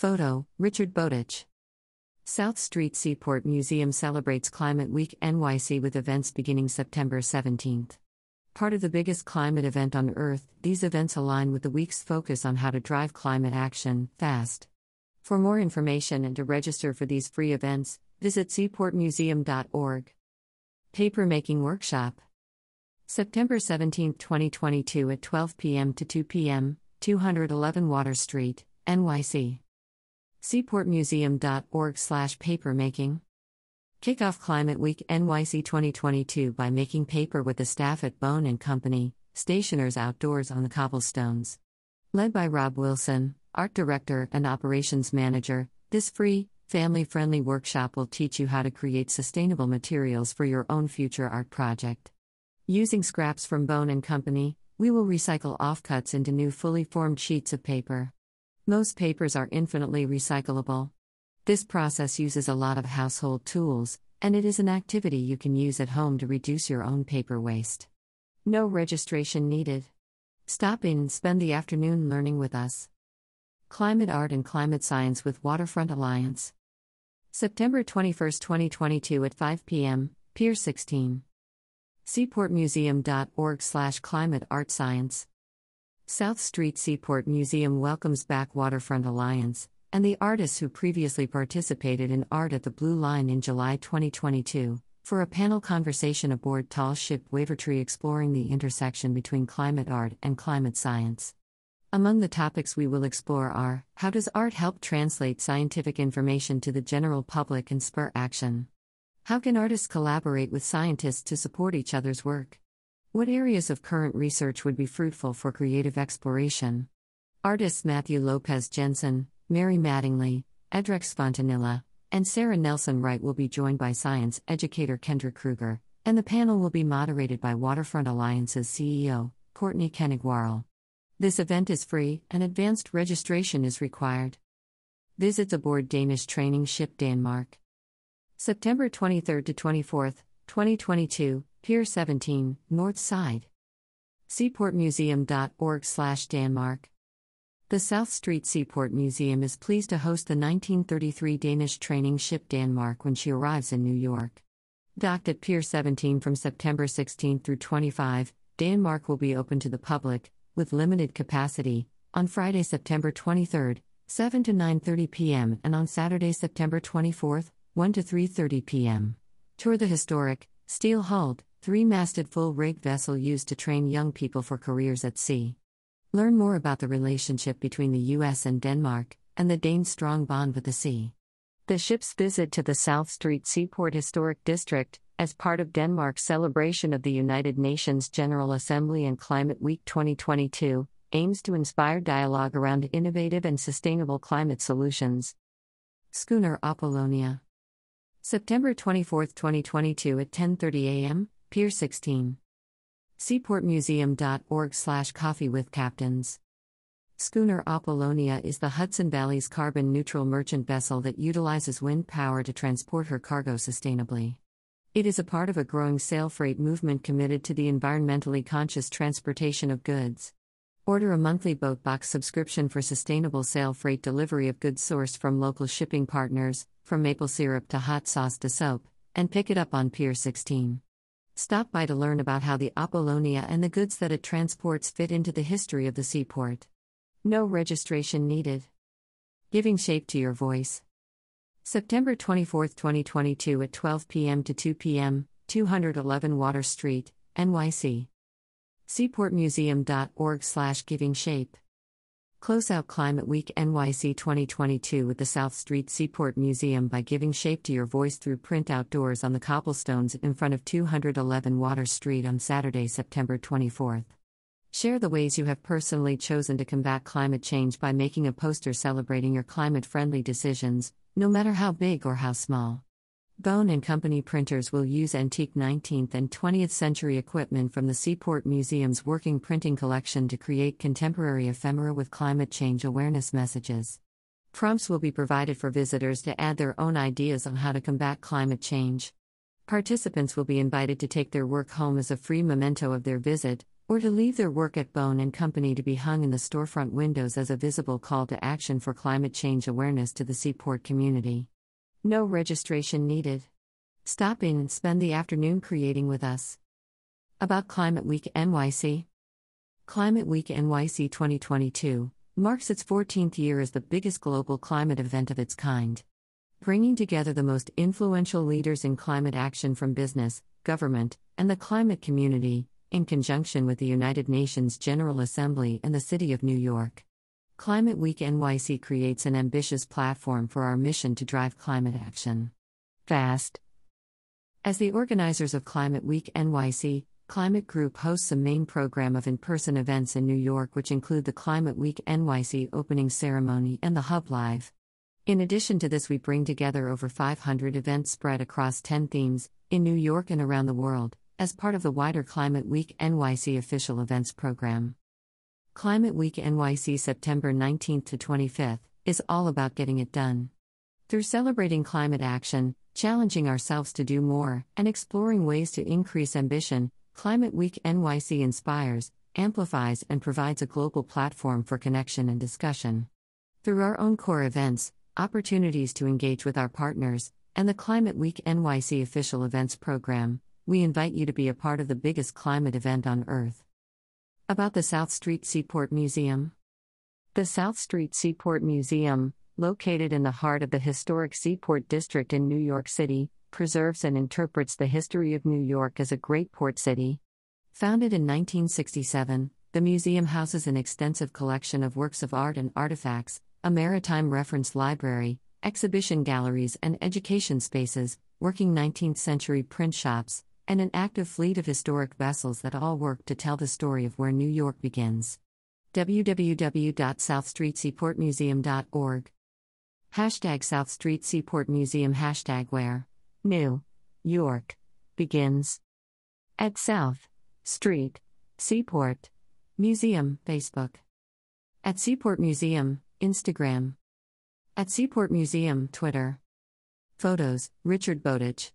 Photo Richard Bowditch. South Street Seaport Museum celebrates Climate Week NYC with events beginning September 17th. Part of the biggest climate event on Earth, these events align with the week's focus on how to drive climate action fast. For more information and to register for these free events, visit seaportmuseum.org. Papermaking Workshop September 17, 2022 at 12 p.m. to 2 p.m., 211 Water Street, NYC. seaportmuseum.org slash papermaking. Kick off Climate Week NYC 2022 by making paper with the staff at Bone and Company, stationers outdoors on the cobblestones. Led by Rob Wilson, art director and operations manager, this free, family friendly workshop will teach you how to create sustainable materials for your own future art project. Using scraps from Bone and Company, we will recycle offcuts into new fully formed sheets of paper. Most papers are infinitely recyclable. This process uses a lot of household tools, and it is an activity you can use at home to reduce your own paper waste. No registration needed. Stop in and spend the afternoon learning with us. Climate Art and Climate Science with Waterfront Alliance. September 21, 2022 at 5 p.m., Pier 16 seaportmuseum.org slash climate art science. South Street Seaport Museum welcomes back Waterfront Alliance and the artists who previously participated in Art at the Blue Line in July 2022 for a panel conversation aboard Tall Ship Wavertree exploring the intersection between climate art and climate science. Among the topics we will explore are how does art help translate scientific information to the general public and spur action? How can artists collaborate with scientists to support each other's work? What areas of current research would be fruitful for creative exploration? Artists Matthew Lopez Jensen, Mary Mattingly, Edrex Fontanilla, and Sarah Nelson Wright will be joined by science educator Kendra Krueger, and the panel will be moderated by Waterfront Alliance's CEO, Cortney Koenig Worrall. This event is free, and advanced registration is required. Visit aboard Danish training ship Danmark. September 23 to 24, 2022, Pier 17, North Side. seaportmuseum.org/danmark. The South Street Seaport Museum is pleased to host the 1933 Danish training ship Danmark when she arrives in New York. Docked at Pier 17 from September 16 through 25, Danmark will be open to the public, with limited capacity, on Friday, September 23, 7 to 9:30 p.m. and on Saturday, September 24, 1 to 3:30 p.m. Tour the historic, steel-hulled, three-masted full-rigged vessel used to train young people for careers at sea. Learn more about the relationship between the US and Denmark and the Danes' strong bond with the sea. The ship's visit to the South Street Seaport Historic District, as part of Denmark's celebration of the United Nations General Assembly and Climate Week 2022, aims to inspire dialogue around innovative and sustainable climate solutions. Schooner Apollonia September 24, 2022 at 10:30 a.m., Pier 16. seaportmuseum.org slash coffee with captains. Schooner Apollonia is the Hudson Valley's carbon neutral merchant vessel that utilizes wind power to transport her cargo sustainably. It is a part of a growing sail freight movement committed to the environmentally conscious transportation of goods. Order a monthly boat box subscription for sustainable sail freight delivery of goods sourced from local shipping partners, from maple syrup to hot sauce to soap, and pick it up on Pier 16. Stop by to learn about how the Apollonia and the goods that it transports fit into the history of the seaport. No registration needed. Giving shape to your voice. September 24, 2022 at 12 p.m. to 2 p.m., 211 Water Street, NYC seaportmuseum.org slash giving shape. Close out Climate Week NYC 2022 with the South Street Seaport Museum by giving shape to your voice through print outdoors on the cobblestones in front of 211 Water Street on Saturday, September 24th. Share the ways you have personally chosen to combat climate change by making a poster celebrating your climate friendly decisions, no matter how big or how small. Bone and Company printers will use antique 19th and 20th century equipment from the Seaport Museum's working printing collection to create contemporary ephemera with climate change awareness messages. Prompts will be provided for visitors to add their own ideas on how to combat climate change. Participants will be invited to take their work home as a free memento of their visit, or to leave their work at Bone and Company to be hung in the storefront windows as a visible call to action for climate change awareness to the seaport community. No registration needed. Stop in and spend the afternoon creating with us. About Climate Week NYC Climate Week NYC 2022 marks its 14th year as the biggest global climate event of its kind. Bringing together the most influential leaders in climate action from business, government, and the climate community, in conjunction with the United Nations General Assembly and the City of New York. Climate Week NYC creates an ambitious platform for our mission to drive climate action. Fast. As the organizers of Climate Week NYC, Climate Group hosts a main program of in person events in New York, which include the Climate Week NYC opening ceremony and the Hub Live. In addition to this, we bring together over 500 events spread across 10 themes, in New York and around the world, as part of the wider Climate Week NYC official events program. Climate Week NYC September 19th to 25th is all about getting it done. Through celebrating climate action, challenging ourselves to do more, and exploring ways to increase ambition, Climate Week NYC inspires, amplifies, and provides a global platform for connection and discussion. Through our own core events, opportunities to engage with our partners, and the Climate Week NYC official events program, we invite you to be a part of the biggest climate event on Earth. About the South Street Seaport Museum The South Street Seaport Museum, located in the heart of the historic Seaport District in New York City, preserves and interprets the history of New York as a great port city. Founded in 1967, the museum houses an extensive collection of works of art and artifacts, a maritime reference library, exhibition galleries, and education spaces, working 19th century print shops, and an active fleet of historic vessels that all work to tell the story of where New York begins. www.southstreetseaportmuseum.org Hashtag South Street Seaport Museum Hashtag where New York begins. At South Street Seaport Museum Facebook. At Seaport Museum Instagram. At Seaport Museum Twitter. Photos Richard Bowditch